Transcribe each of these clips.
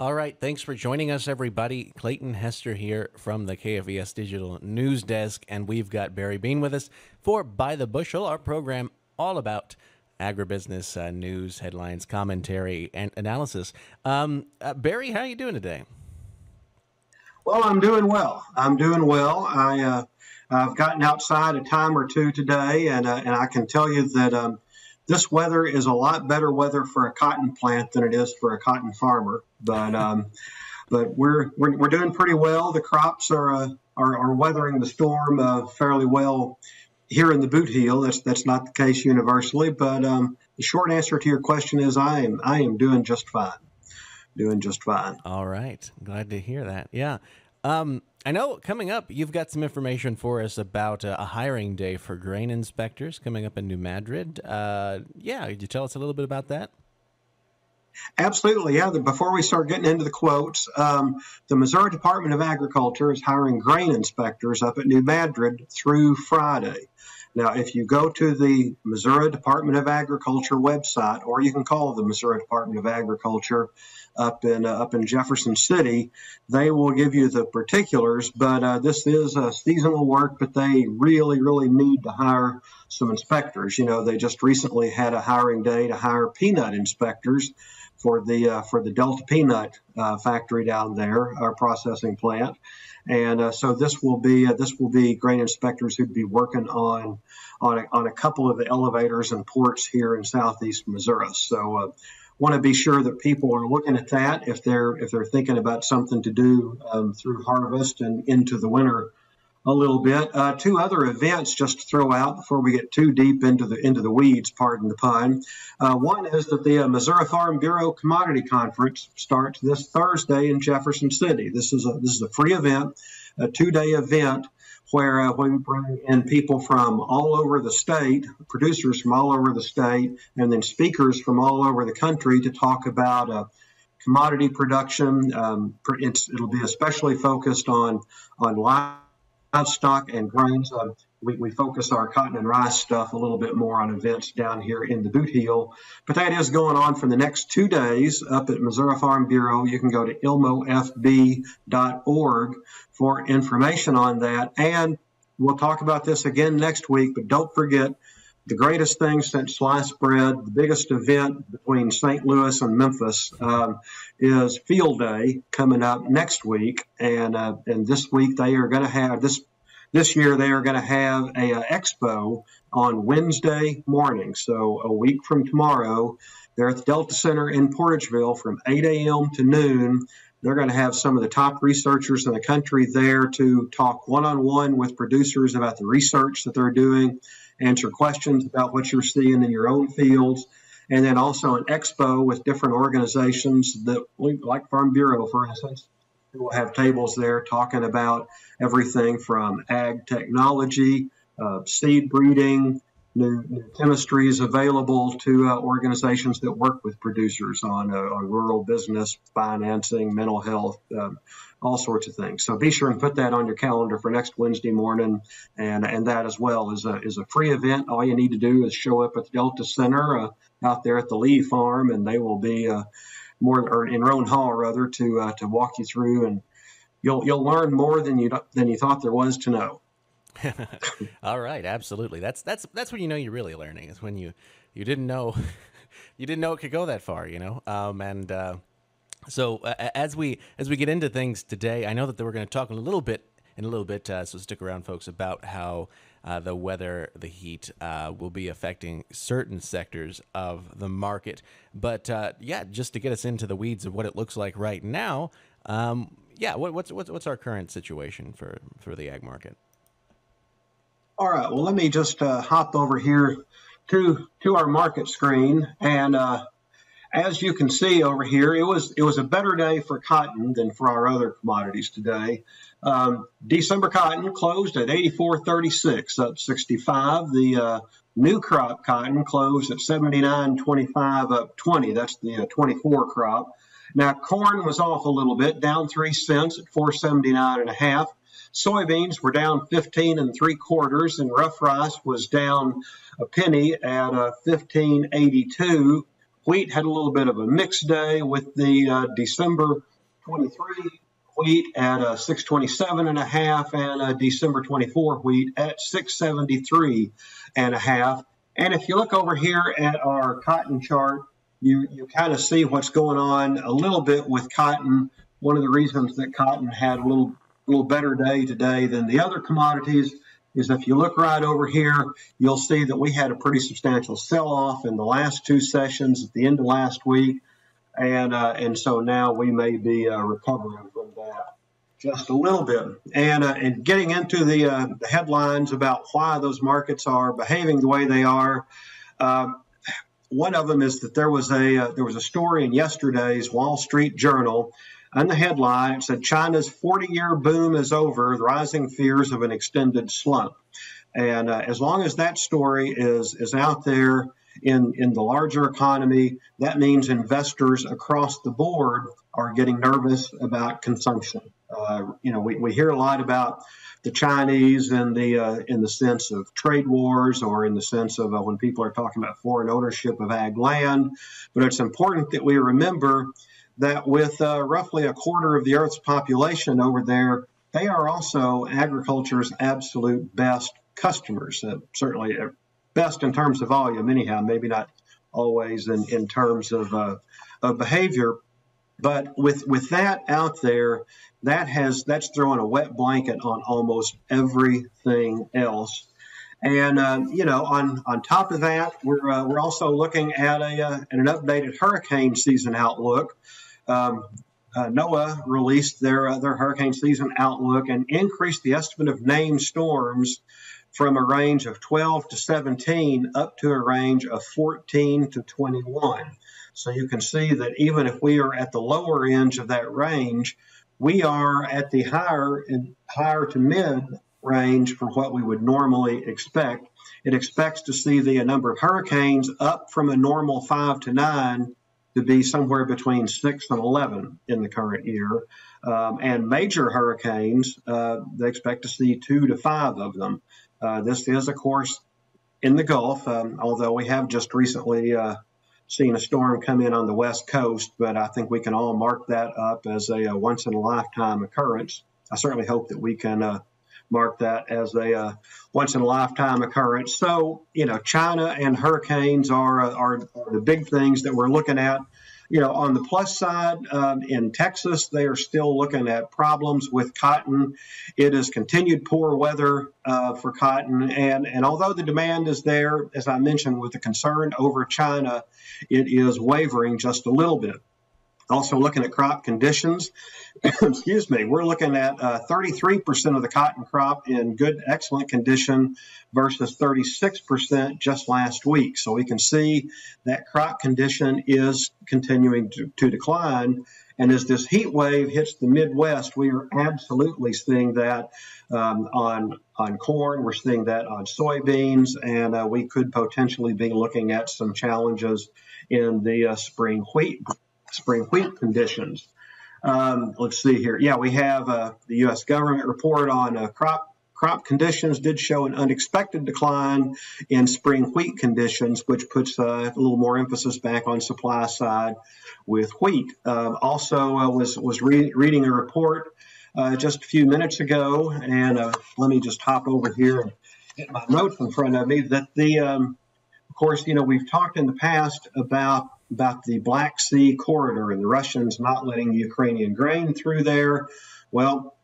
All right. Thanks for joining us, everybody. Clayton Hester here from the KFVS Digital News Desk. And we've got Barry Bean with us for By the Bushel, our program all about agribusiness uh, news, headlines, commentary, and analysis. Um, uh, Barry, how are you doing today? Well, I'm doing well. I'm doing well. I, uh, I've gotten outside a time or two today, and, uh, and I can tell you that um, this weather is a lot better weather for a cotton plant than it is for a cotton farmer. But um, but we're, we're, we're doing pretty well. The crops are uh, are, are, weathering the storm uh, fairly well here in the boot heel. That's that's not the case universally. But um, the short answer to your question is I am I am doing just fine. Doing just fine. All right, glad to hear that. Yeah. Um, I know coming up, you've got some information for us about uh, a hiring day for grain inspectors coming up in New Madrid. Uh, yeah, could you tell us a little bit about that? Absolutely, yeah. Before we start getting into the quotes, um, the Missouri Department of Agriculture is hiring grain inspectors up at New Madrid through Friday. Now, if you go to the Missouri Department of Agriculture website, or you can call the Missouri Department of Agriculture up in uh, up in Jefferson City, they will give you the particulars. But uh, this is a seasonal work, but they really, really need to hire some inspectors. You know, they just recently had a hiring day to hire peanut inspectors for the uh, for the Delta Peanut uh, factory down there, our processing plant. And uh, so this will be uh, this will be grain inspectors who'd be working on on a, on a couple of the elevators and ports here in southeast Missouri. So uh, want to be sure that people are looking at that if they're if they're thinking about something to do um, through harvest and into the winter a little bit. Uh, two other events just to throw out before we get too deep into the into the weeds. Pardon the pun. Uh, one is that the uh, Missouri Farm Bureau Commodity Conference starts this Thursday in Jefferson City. This is a this is a free event, a two day event where uh, we bring in people from all over the state, producers from all over the state, and then speakers from all over the country to talk about uh, commodity production. Um, it'll be especially focused on on live livestock and grains. Uh, we, we, focus our cotton and rice stuff a little bit more on events down here in the boot heel. But that is going on for the next two days up at Missouri Farm Bureau. You can go to ilmofb.org for information on that. And we'll talk about this again next week, but don't forget the greatest thing since sliced bread, the biggest event between St. Louis and Memphis um, is Field Day coming up next week, and uh, and this week they are going to have this this year they are going to have a, a, expo on Wednesday morning. So a week from tomorrow, they're at the Delta Center in Portageville from 8 a.m. to noon. They're going to have some of the top researchers in the country there to talk one on one with producers about the research that they're doing answer questions about what you're seeing in your own fields, and then also an expo with different organizations that, like Farm Bureau, for instance, we'll have tables there talking about everything from ag technology, uh, seed breeding, new, new chemistries available to uh, organizations that work with producers on, uh, on rural business, financing, mental health, um, all sorts of things. So be sure and put that on your calendar for next Wednesday morning, and and that as well is a is a free event. All you need to do is show up at the Delta Center uh, out there at the Lee Farm, and they will be uh, more or in Roan Hall rather to uh, to walk you through, and you'll you'll learn more than you than you thought there was to know. All right, absolutely. That's that's that's when you know you're really learning. Is when you you didn't know you didn't know it could go that far. You know, um, and uh, so uh, as we as we get into things today, I know that we're going to talk a little bit in a little bit. Uh, so stick around, folks, about how uh, the weather, the heat, uh, will be affecting certain sectors of the market. But uh, yeah, just to get us into the weeds of what it looks like right now. Um, yeah, what, what's what's what's our current situation for for the ag market? All right. Well, let me just uh, hop over here to to our market screen and as you can see over here, it was it was a better day for cotton than for our other commodities today. Um, December cotton closed at 84.36, up 65. The uh, new crop cotton closed at 79.25, up 20. That's the uh, 24 crop. Now corn was off a little bit, down three cents at 479 and a half. Soybeans were down 15 and three quarters, and rough rice was down a penny at uh, 1582. Wheat had a little bit of a mixed day with the uh, December 23 wheat at a 627 and a half and a December 24 wheat at 673 and a half. And if you look over here at our cotton chart, you, you kind of see what's going on a little bit with cotton. One of the reasons that cotton had a little little better day today than the other commodities is if you look right over here, you'll see that we had a pretty substantial sell-off in the last two sessions at the end of last week, and uh, and so now we may be uh, recovering from that just a little bit. And uh, and getting into the uh, the headlines about why those markets are behaving the way they are. Um, one of them is that there was a uh, there was a story in yesterday's Wall Street Journal on the headline, it said China's 40 year boom is over, rising fears of an extended slump. And uh, as long as that story is, is out there in, in the larger economy, that means investors across the board are getting nervous about consumption. Uh, you know, we, we hear a lot about the Chinese in the uh, in the sense of trade wars or in the sense of uh, when people are talking about foreign ownership of ag land. But it's important that we remember that with uh, roughly a quarter of the Earth's population over there, they are also agriculture's absolute best customers. Uh, certainly, uh, best in terms of volume, anyhow. Maybe not always in, in terms of, uh, of behavior. But with with that out there, that has that's throwing a wet blanket on almost everything else. And uh, you know, on on top of that, we're uh, we're also looking at a uh, an updated hurricane season outlook um, uh, NOAA released their uh, their hurricane season outlook and increased the estimate of named storms from a range of 12 to 17 up to a range of 14 to 21. So you can see that even if we are at the lower end of that range, we are at the higher and higher to mid range for what we would normally expect. It expects to see the number of hurricanes up from a normal five to nine to be somewhere between 6 and 11 in the current year. Um, and major hurricanes, uh, they expect to see two to five of them. Uh, this is, of course, in the Gulf, um, although we have just recently uh, seen a storm come in on the West Coast, but I think we can all mark that up as a, a once in a lifetime occurrence. I certainly hope that we can uh, mark that as a uh, once in a lifetime occurrence. So, you know, China and hurricanes are, uh, are, are, the big things that we're looking at. You know, on the plus side, um, in Texas, they are still looking at problems with cotton. It is continued poor weather uh, for cotton. And, and although the demand is there, as I mentioned, with the concern over China, it is wavering just a little bit. Also, looking at crop conditions, excuse me, we're looking at uh, 33% of the cotton crop in good, excellent condition versus 36% just last week. So we can see that crop condition is continuing to, to decline. And as this heat wave hits the Midwest, we are absolutely seeing that um, on on corn. We're seeing that on soybeans, and uh, we could potentially be looking at some challenges in the uh, spring wheat spring wheat conditions. Um, let's see here. Yeah, we have uh, the U.S. government report on uh, crop crop conditions did show an unexpected decline in spring wheat conditions, which puts uh, a little more emphasis back on supply side with wheat. Uh, also, uh, was was re- reading a report uh, just a few minutes ago, and uh, let me just hop over here and get my notes in front of me. That the, um, of course, you know, we've talked in the past about about the Black Sea corridor and the Russians not letting Ukrainian grain through there. Well,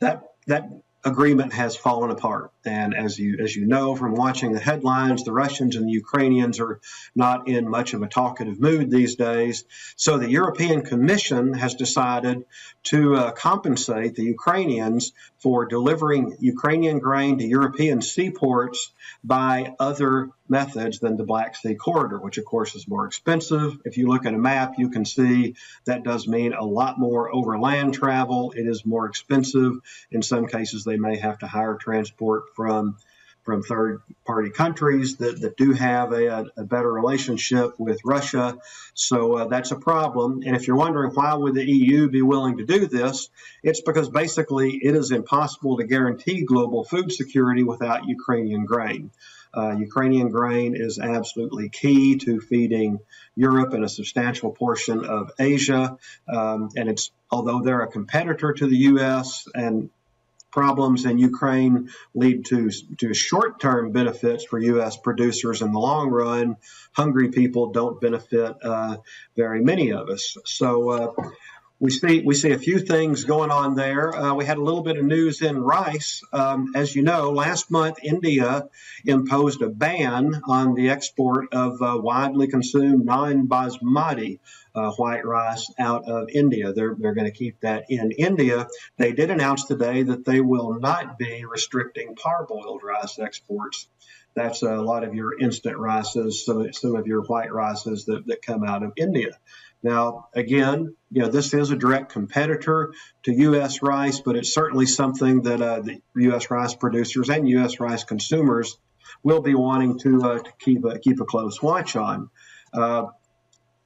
that that agreement has fallen apart. And as you as you know from watching the headlines, the Russians and the Ukrainians are not in much of a talkative mood these days. So the European Commission has decided to uh, compensate the Ukrainians for delivering Ukrainian grain to European seaports by other methods than the Black Sea corridor, which of course is more expensive. If you look at a map, you can see that does mean a lot more overland travel. It is more expensive. In some cases, they may have to hire transport from from third party countries that, that do have a, a better relationship with Russia. So uh, that's a problem. And if you're wondering why would the EU be willing to do this, it's because basically it is impossible to guarantee global food security without Ukrainian grain. Uh, Ukrainian grain is absolutely key to feeding Europe and a substantial portion of Asia, um, and it's although they're a competitor to the U.S. and problems in Ukraine lead to, to short term benefits for U.S. producers in the long run. Hungry people don't benefit uh, very many of us. So uh, we see we see a few things going on there. Uh, we had a little bit of news in rice. Um, as you know, last month India imposed a ban on the export of uh, widely consumed non-basmati uh, white rice out of India. They're they're going to keep that in India. They did announce today that they will not be restricting parboiled rice exports. That's a lot of your instant rices, some, some of your white rices that, that come out of India. Now, again, you know, this is a direct competitor to U.S. rice, but it's certainly something that uh, the U.S. rice producers and U.S. rice consumers will be wanting to, uh, to keep, a, keep a close watch on. Uh,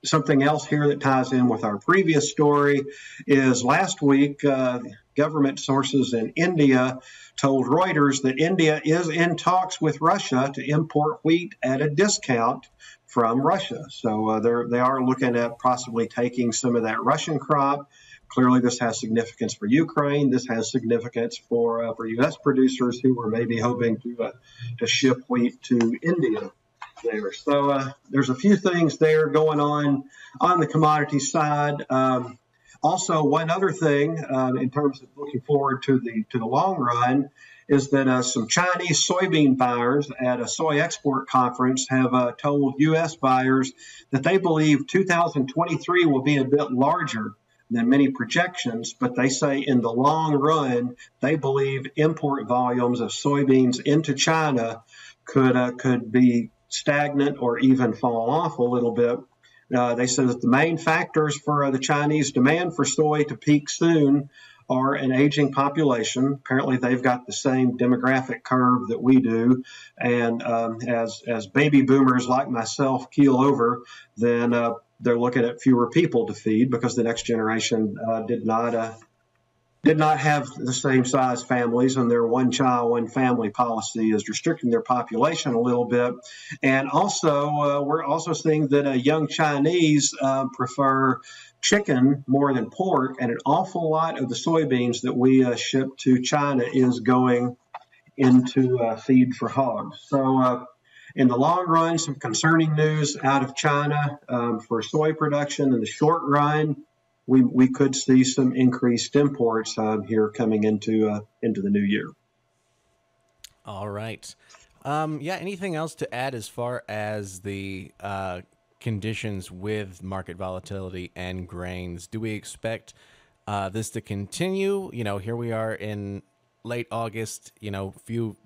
something else here that ties in with our previous story is last week, uh, government sources in India told Reuters that India is in talks with Russia to import wheat at a discount from Russia. So uh, they're, they are looking at possibly taking some of that Russian crop. Clearly, this has significance for Ukraine. This has significance for uh, for U.S. producers who were maybe hoping to uh, to ship wheat to India there. So uh, there's a few things there going on on the commodity side. Um, also, one other thing uh, in terms of looking forward to the to the long run is that uh, some Chinese soybean buyers at a soy export conference have uh, told U.S. buyers that they believe 2023 will be a bit larger than many projections, but they say in the long run, they believe import volumes of soybeans into China could uh, could be stagnant or even fall off a little bit. Uh, they said that the main factors for uh, the Chinese demand for soy to peak soon are an aging population. Apparently, they've got the same demographic curve that we do. And um, as, as baby boomers like myself keel over, then uh, they're looking at fewer people to feed because the next generation uh, did not uh, did not have the same size families, and their one child, one family policy is restricting their population a little bit. And also, uh, we're also seeing that uh, young Chinese uh, prefer chicken more than pork, and an awful lot of the soybeans that we uh, ship to China is going into uh, feed for hogs. So, uh, in the long run, some concerning news out of China um, for soy production. In the short run, we, we could see some increased imports um, here coming into uh, into the new year. All right. Um, yeah. Anything else to add as far as the uh, conditions with market volatility and grains. Do we expect uh, this to continue? You know, here we are in late August. You know, few.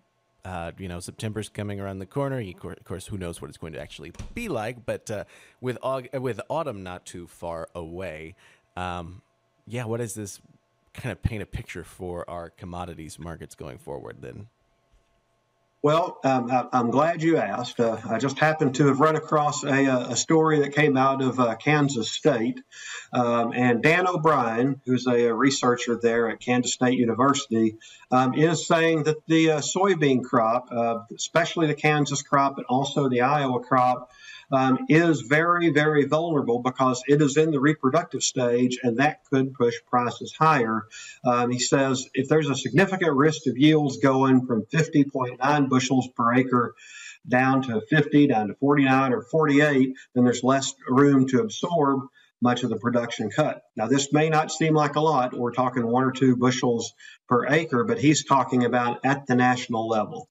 Uh, you know, September's coming around the corner. Of course, who knows what it's going to actually be like? But uh, with aug- with autumn not too far away, um, yeah, what does this kind of paint a picture for our commodities markets going forward? Then. Well, um, I, am glad you asked. Uh, I just happened to have run across a, a story that came out of uh, Kansas State. Um, and Dan O'Brien, who's a, researcher there at Kansas State University, um, is saying that the uh, soybean crop, uh, especially the Kansas crop, but also the Iowa crop, um, is very, very vulnerable because it is in the reproductive stage and that could push prices higher. Um, he says if there's a significant risk of yields going from 50.9 bushels per acre down to 50, down to 49 or 48, then there's less room to absorb much of the production cut. Now, this may not seem like a lot. We're talking one or two bushels per acre, but he's talking about at the national level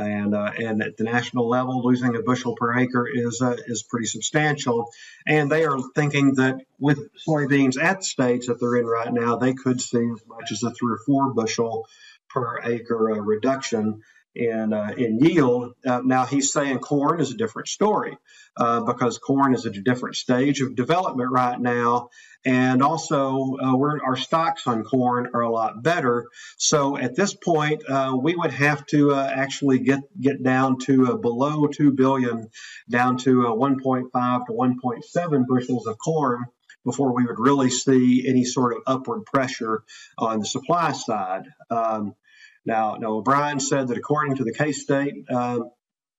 and uh, and at the national level, losing a bushel per acre is uh, is pretty substantial. And they are thinking that with soybeans at the stage that they're in right now, they could see as much as a three or four bushel per acre uh, reduction in uh, in yield. Uh, now he's saying corn is a different story uh, because corn is at a different stage of development right now, and also uh, our stocks on corn are a lot better. So at this point, uh, we would have to uh, actually get get down to below two billion, down to 1.5 to 1.7 bushels of corn before we would really see any sort of upward pressure on the supply side. Um, now, now O'Brien said that according to the K State uh,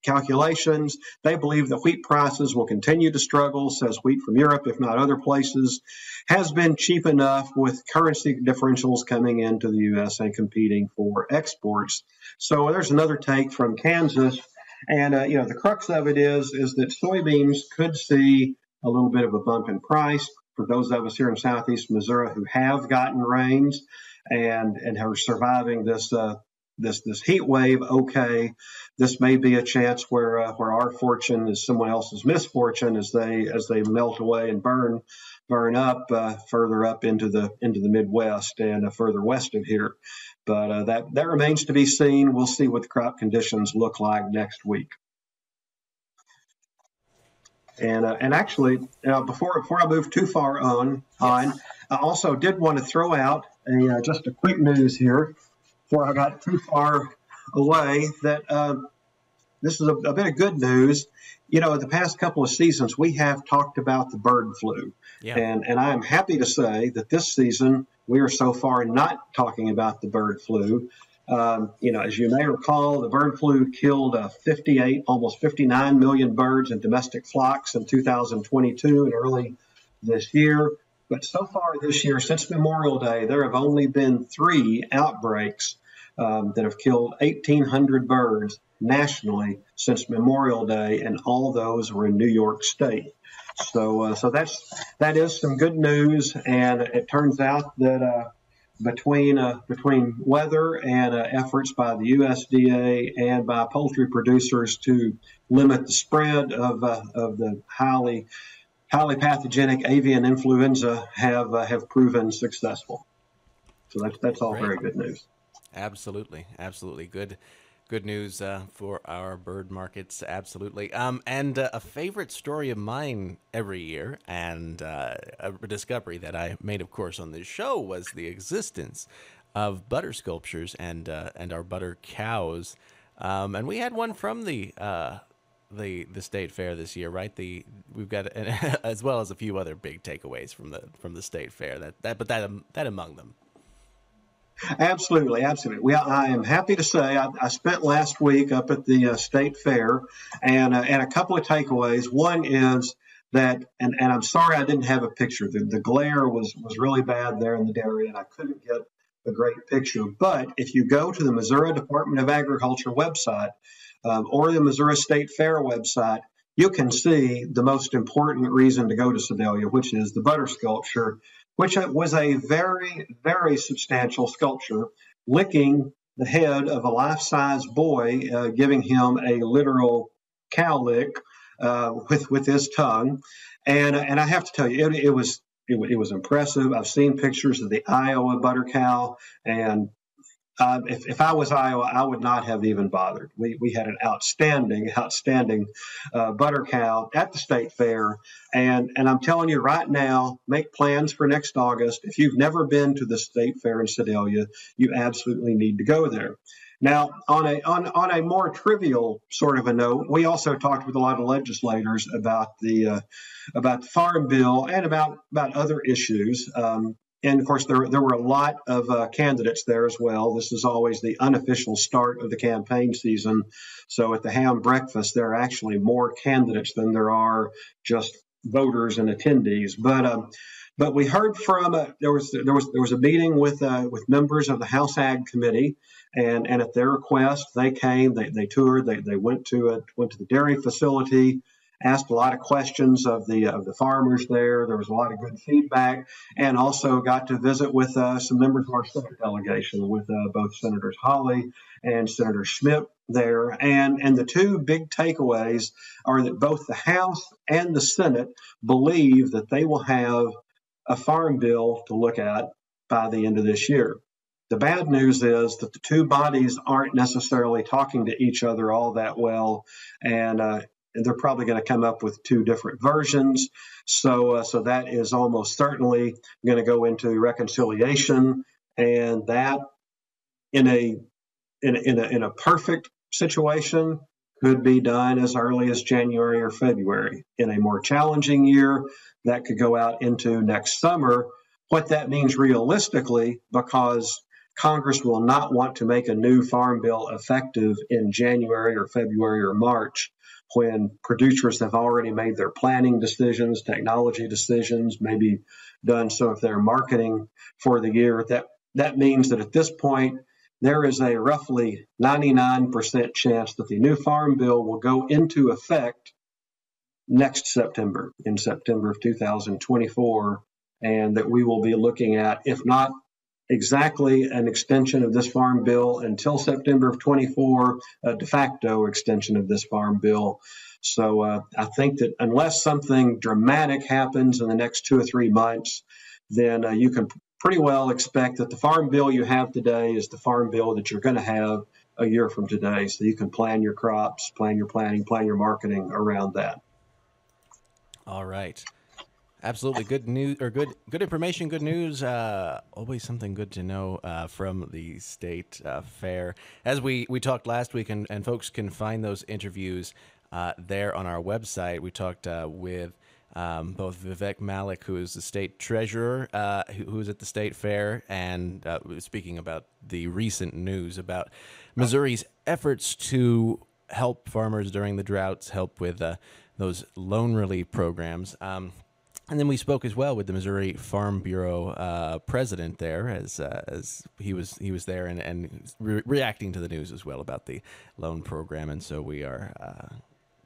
calculations. They believe that wheat prices will continue to struggle, says wheat from Europe, if not other places, has been cheap enough with currency differentials coming into the U.S. and competing for exports. So there's another take from Kansas. And, uh, you know, the crux of it is, is that soybeans could see a little bit of a bump in price for those of us here in southeast Missouri who have gotten rains and and are surviving this uh, this this heat wave. Okay, this may be a chance where uh, where our fortune is someone else's misfortune as they as they melt away and burn burn up uh, further up into the into the Midwest and uh, further west of here. But uh, that that remains to be seen. We'll see what the crop conditions look like next week. And uh, and actually, uh, before before I move too far on on, I also did want to throw out a uh, just a quick news here before I got too far away that uh, this is a, a, bit of good news. You know, the past couple of seasons we have talked about the bird flu, yeah. and and I am happy to say that this season we are so far not talking about the bird flu. Um, you know, as you may recall, the bird flu killed uh, 58, almost 59 million birds in domestic flocks in 2022 and early this year. But so far this year, since Memorial Day, there have only been three outbreaks um, that have killed 1,800 birds nationally since Memorial Day, and all those were in New York State. So, uh, so that's that is some good news, and it turns out that uh, between uh, between weather and uh, efforts by the USDA and by poultry producers to limit the spread of uh, of the highly highly pathogenic avian influenza have uh, have proven successful. So that's that's all Great. very good news. Absolutely, absolutely good good news uh, for our bird markets. Absolutely. Um, and uh, a favorite story of mine every year, and uh, a discovery that I made, of course, on this show was the existence of butter sculptures and uh, and our butter cows. Um, and we had one from the uh, the the state fair this year, right? The we've got as well as a few other big takeaways from the from the state fair. That that but that that among them. Absolutely, absolutely. Well, I am happy to say I, I spent last week up at the uh, state fair, and uh, and a couple of takeaways. One is that, and, and I'm sorry I didn't have a picture. The, the glare was was really bad there in the dairy, and I couldn't get a great picture. But if you go to the Missouri Department of Agriculture website or the Missouri State Fair website, you can see the most important reason to go to Sedalia, which is the butter sculpture which was a very, very substantial sculpture licking the head of a life size boy, uh, giving him a literal cow lick uh, with, with his tongue. And, and I have to tell you, it, it was it, it, was impressive. I've seen pictures of the Iowa butter cow, and uh, if, if I was Iowa, I would not have even bothered. We, we had an outstanding, outstanding uh, butter cow at the state fair. And, and I'm telling you right now, make plans for next August. If you've never been to the state fair in Sedalia, you absolutely need to go there. Now, on a on, on a more trivial sort of a note, we also talked with a lot of legislators about the uh, about the farm bill and about about other issues. Um, and of course, there, there were a lot of uh, candidates there as well. This is always the unofficial start of the campaign season. So at the ham breakfast, there are actually more candidates than there are just voters and attendees. But um, but we heard from uh, there was there was there was a meeting with uh, with members of the House Ag Committee, and and at their request, they came, they, they toured, they, they went to a, went to the dairy facility asked a lot of questions of the of the farmers there. There was a lot of good feedback, and also got to visit with uh, some members of our Senate delegation, with uh, both Senators Hawley and Senator Schmitt there. And and the two big takeaways are that both the House and the Senate believe that they will have a farm bill to look at by the end of this year. The bad news is that the two bodies aren't necessarily talking to each other all that well, and uh, and they're probably going to come up with two different versions. So, uh, so that is almost certainly going to go into reconciliation, and that in a in a, in a, in a perfect situation could be done as early as January or February. In a more challenging year, that could go out into next summer. What that means realistically, because Congress will not want to make a new farm bill effective in January or February or March when producers have already made their planning decisions, technology decisions, maybe done some of they're marketing for the year. That that means that at this point there is a roughly 99% chance that the new farm bill will go into effect next September, in September of 2024, and that we will be looking at, if not exactly an extension of this farm bill until September of 24, a de facto extension of this farm bill. So uh, I think that unless something dramatic happens in the next two or three months, then uh, you can pretty well expect that the farm bill you have today is the farm bill that you're going to have a year from today. So you can plan your crops, plan your planning, plan your marketing around that. All right. Absolutely good news or good good information, good news. Uh, always something good to know uh, from the state uh, fair. As we, we talked last week, and, and folks can find those interviews uh, there on our website. We talked uh, with um, both Vivek Malek, who is the state treasurer, uh, who is at the state fair, and speaking about the recent news about Missouri's efforts to help farmers during the droughts, help with those loan relief programs. Um, and then we spoke as well with the Missouri Farm Bureau uh, president there, as uh, as he was he was there and and re- reacting to the news as well about the loan program, and so we are uh,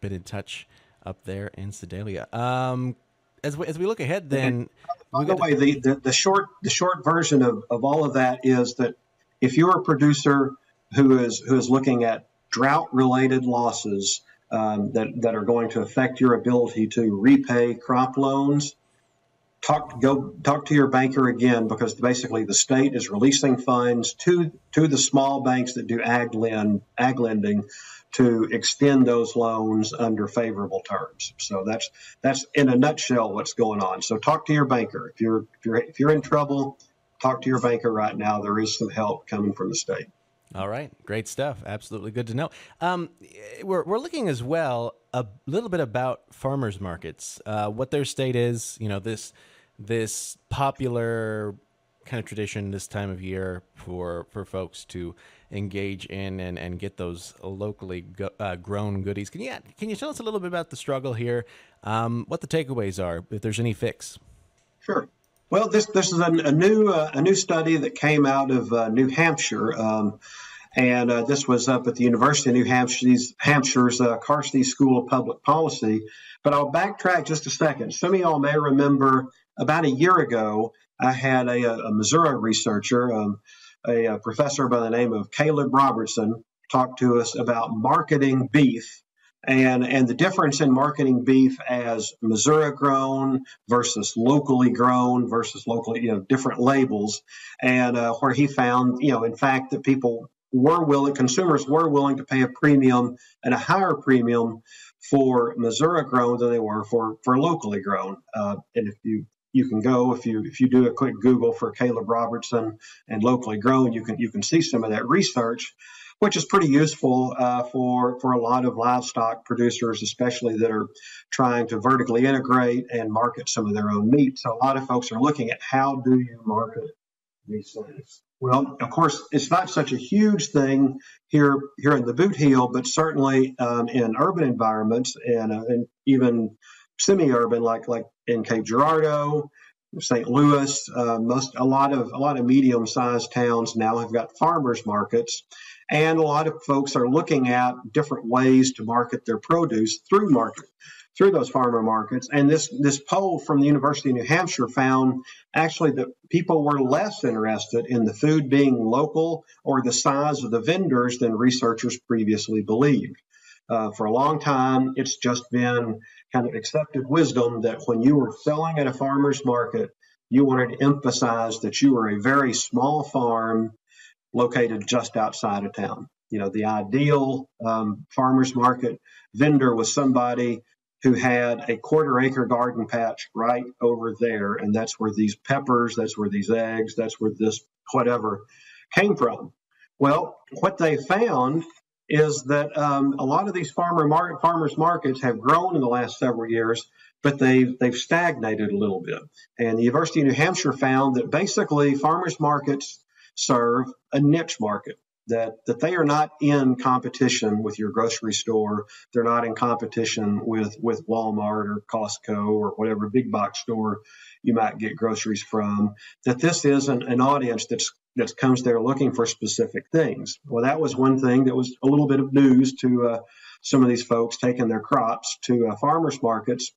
been in touch up there in Sedalia. Um, as we, as we look ahead, then by the way, the, the, the short the short version of, of all of that is that if you're a producer who is who is looking at drought related losses um, that, that are going to affect your ability to repay crop loans, talk go talk to your banker again because basically the state is releasing funds to to the small banks that do ag lend ag lending to extend those loans under favorable terms. So that's that's in a nutshell what's going on. So talk to your banker if you're if you're if you're in trouble. Talk to your banker right now. There is some help coming from the state. All right, great stuff. Absolutely good to know. Um, we're we're looking as well a little bit about farmers markets, uh, what their state is. You know this this popular kind of tradition this time of year for for folks to engage in and, and get those locally go, uh, grown goodies. Can you can you tell us a little bit about the struggle here? Um, what the takeaways are, if there's any fix? Sure. Well, this this is a, a new uh, a new study that came out of uh, New Hampshire. Um, and uh, this was up at the University of New Hampshire's, Hampshire's uh, Carsey School of Public Policy. But I'll backtrack just a second. Some of y'all may remember about a year ago, I had a, a Missouri researcher, um, a, a, professor by the name of Caleb Robertson, talk to us about marketing beef and and the difference in marketing beef as Missouri grown versus locally grown versus locally you know different labels and uh, where he found you know in fact that people were willing, consumers were willing to pay a premium and a higher premium for Missouri grown than they were for for locally grown. Uh, and if you you can go if you if you do a quick Google for Caleb Robertson and locally grown, you can you can see some of that research, which is pretty useful uh, for for a lot of livestock producers, especially that are trying to vertically integrate and market some of their own meat. So a lot of folks are looking at how do you market these things. Well, of course, it's not such a huge thing here here in the boot heel, but certainly um, in urban environments and, uh, and even semi-urban, like like in Cape Girardeau, St. Louis, uh, most a lot of a lot of medium-sized towns now have got farmers markets, and a lot of folks are looking at different ways to market their produce through market through those farmer markets. And this this poll from the University of New Hampshire found actually that people were less interested in the food being local or the size of the vendors than researchers previously believed. Uh, for a long time, it's just been kind of accepted wisdom that when you were selling at a farmer's market, you wanted to emphasize that you were a very small farm located just outside of town. You know, the ideal um, farmer's market vendor was somebody who had a quarter acre garden patch right over there. And that's where these peppers, that's where these eggs, that's where this whatever came from. Well, what they found is that um, a lot of these farmer market, farmers markets have grown in the last several years, but they've they've stagnated a little bit. And the University of New Hampshire found that basically farmers markets serve a niche market that that they are not in competition with your grocery store. They're not in competition with with Walmart or Costco or whatever big box store you might get groceries from. That this is an, an audience that's that comes there looking for specific things. Well, that was one thing that was a little bit of news to uh, some of these folks taking their crops to uh, farmers markets.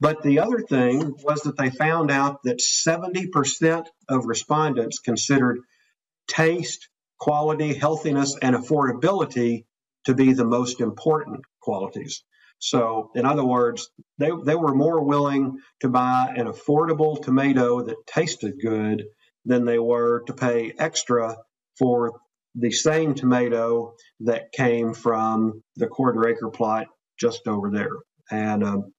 But the other thing was that they found out that 70% of respondents considered taste quality, healthiness, and affordability to be the most important qualities. So, in other words, they, they were more willing to buy an affordable tomato that tasted good than they were to pay extra for the same tomato that came from the quarter acre plot just over there. And um,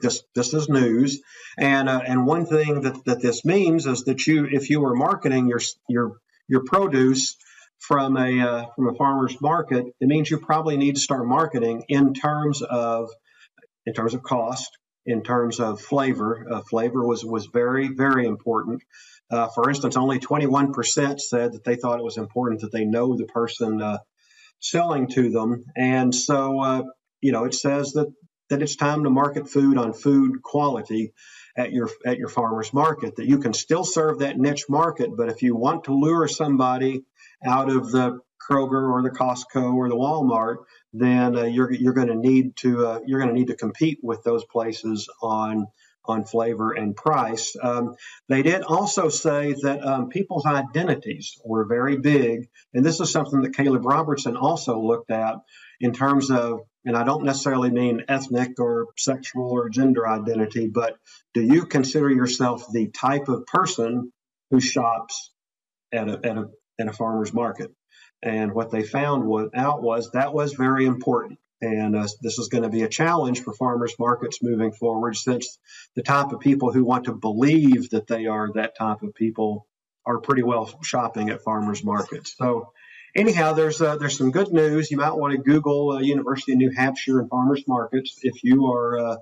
this this is news. And uh, and one thing that, that this means is that you if you were marketing your your your produce from a uh, from a farmer's market, it means you probably need to start marketing in terms of in terms of cost, in terms of flavor. Uh, flavor was was very very important. Uh, for instance, only 21% said that they thought it was important that they know the person uh, selling to them, and so uh, you know it says that that it's time to market food on food quality at your at your farmers market that you can still serve that niche market but if you want to lure somebody out of the Kroger or the Costco or the Walmart, then uh, you're you're going to need to uh, you're going to need to compete with those places on on flavor and price. Um, they did also say that um, people's identities were very big, and this is something that Caleb Robertson also looked at in terms of, and I don't necessarily mean ethnic or sexual or gender identity, but do you consider yourself the type of person who shops at a, at a in a farmer's market. And what they found was, out was that was very important. And uh, this is going to be a challenge for farmers markets moving forward, since the type of people who want to believe that they are that type of people are pretty well shopping at farmers markets. So, anyhow, there's uh, there's some good news. You might want to Google uh, University of New Hampshire and farmers markets if you are uh,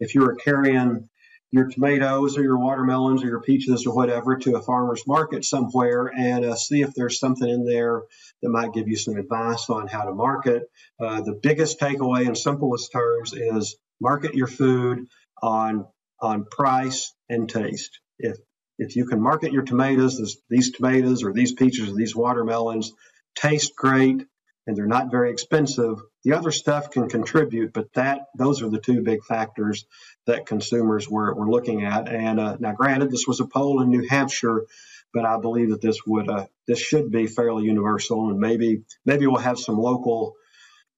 if you are carrying your tomatoes or your watermelons or your peaches or whatever to a farmer's market somewhere and uh, see if there's something in there that might give you some advice on how to market. Uh, the biggest takeaway in simplest terms is market your food on on price and taste. If if you can market your tomatoes, this, these tomatoes or these peaches or these watermelons taste great and they're not very expensive, the other stuff can contribute, but that those are the two big factors that consumers were, were looking at. And uh, now, granted, this was a poll in New Hampshire, but I believe that this would uh, this should be fairly universal, and maybe maybe we'll have some local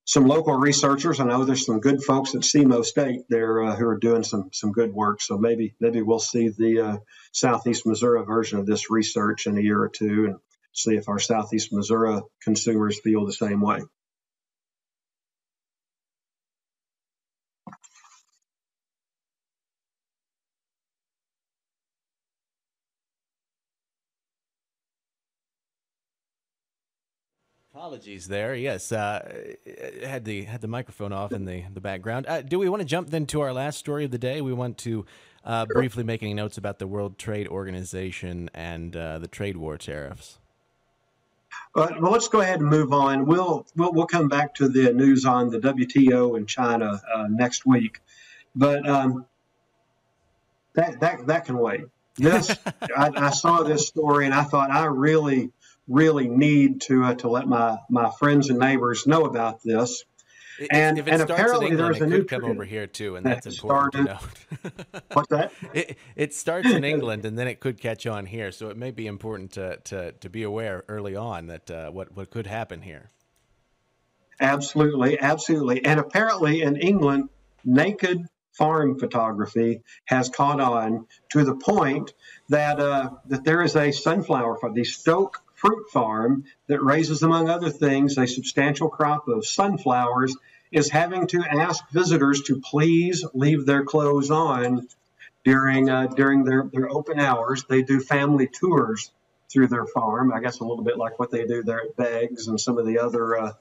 some local researchers. I know there's some good folks at SEMO State there uh, who are doing some some good work. So maybe maybe we'll see the uh, Southeast Missouri version of this research in a year or two, and see if our Southeast Missouri consumers feel the same way. Apologies there. Yes, uh, had the had the microphone off in the the background. Uh, do we want to jump then to our last story of the day? We want to uh, briefly making notes about the World Trade Organization and uh, the trade war tariffs. Well, let's go ahead and move on. We'll we'll, we'll come back to the news on the WTO and China uh, next week, but um, that that that can wait. This I, I saw this story and I thought I really really need to uh, to let my my friends and neighbors know about this. And, if and apparently England, there's a new come over here too, and that's important started, to note. what's that? It, it starts in England, and then it could catch on here. So it may be important to to, to be aware early on that uh, what what could happen here. Absolutely, absolutely, and apparently in England, naked farm photography has caught on to the point that uh, that there is a sunflower farm, the Stoke fruit farm that raises, among other things, a substantial crop of sunflowers is having to ask visitors to please leave their clothes on during uh, during their, their open hours. They do family tours through their farm. I guess a little bit like what they do there at Beggs and some of the other uh,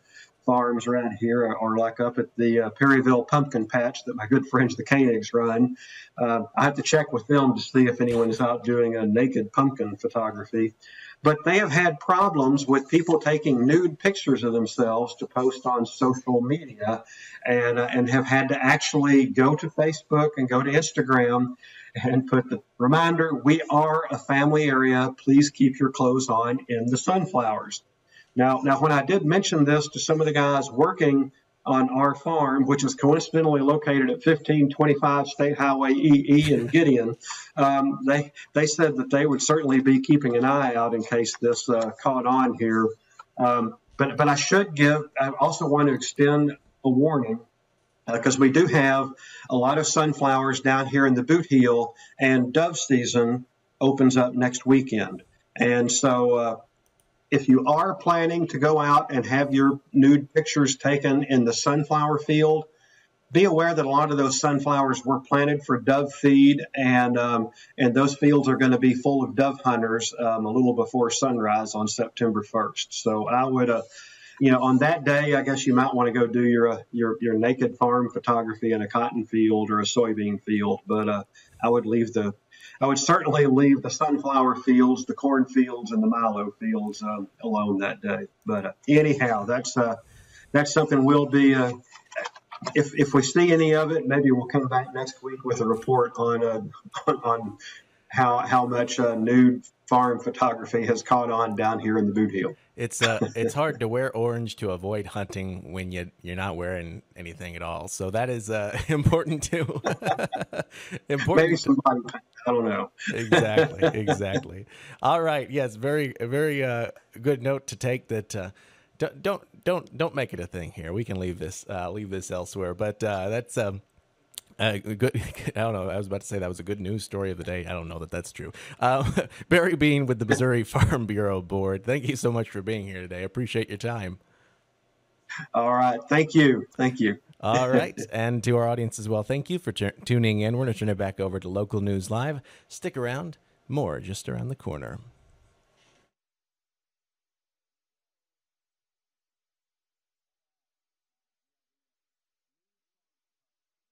farms around here, or like up at the uh, Perryville Pumpkin Patch that my good friends the Koenigs run. Uh, I have to check with them to see if anyone's out doing a naked pumpkin photography. But they have had problems with people taking nude pictures of themselves to post on social media and, uh, and have had to actually go to Facebook and go to Instagram and put the reminder we are a family area. Please keep your clothes on in the sunflowers. Now, now, when I did mention this to some of the guys working on our farm, which is coincidentally located at 1525 State Highway EE in Gideon, um, they they said that they would certainly be keeping an eye out in case this uh, caught on here. Um, but but I should give. I also want to extend a warning because uh, we do have a lot of sunflowers down here in the Boot Heel, and dove season opens up next weekend, and so. Uh, if you are planning to go out and have your nude pictures taken in the sunflower field, be aware that a lot of those sunflowers were planted for dove feed, and um, and those fields are going to be full of dove hunters um, a little before sunrise on September 1st. So I would, uh, you know, on that day, I guess you might want to go do your uh, your your naked farm photography in a cotton field or a soybean field, but uh, I would leave the I would certainly leave the sunflower fields, the corn fields, and the milo fields uh, alone that day. But uh, anyhow, that's uh, that's something we'll be. Uh, if if we see any of it, maybe we'll come back next week with a report on uh, on, on how how much uh, nude farm photography has caught on down here in the boot heel. It's uh, it's hard to wear orange to avoid hunting when you you're not wearing anything at all. So that is uh, important too. important. Maybe somebody, I don't know. exactly, exactly. All right. Yes, very very uh, good note to take. That uh, don't don't don't don't make it a thing here. We can leave this uh, leave this elsewhere. But uh, that's um, uh, good. I don't know. I was about to say that was a good news story of the day. I don't know that that's true. Uh, Barry Bean with the Missouri Farm Bureau Board. Thank you so much for being here today. I appreciate your time. All right. Thank you. Thank you. All right. and to our audience as well, thank you for t- tuning in. We're going to turn it back over to Local News Live. Stick around. More just around the corner.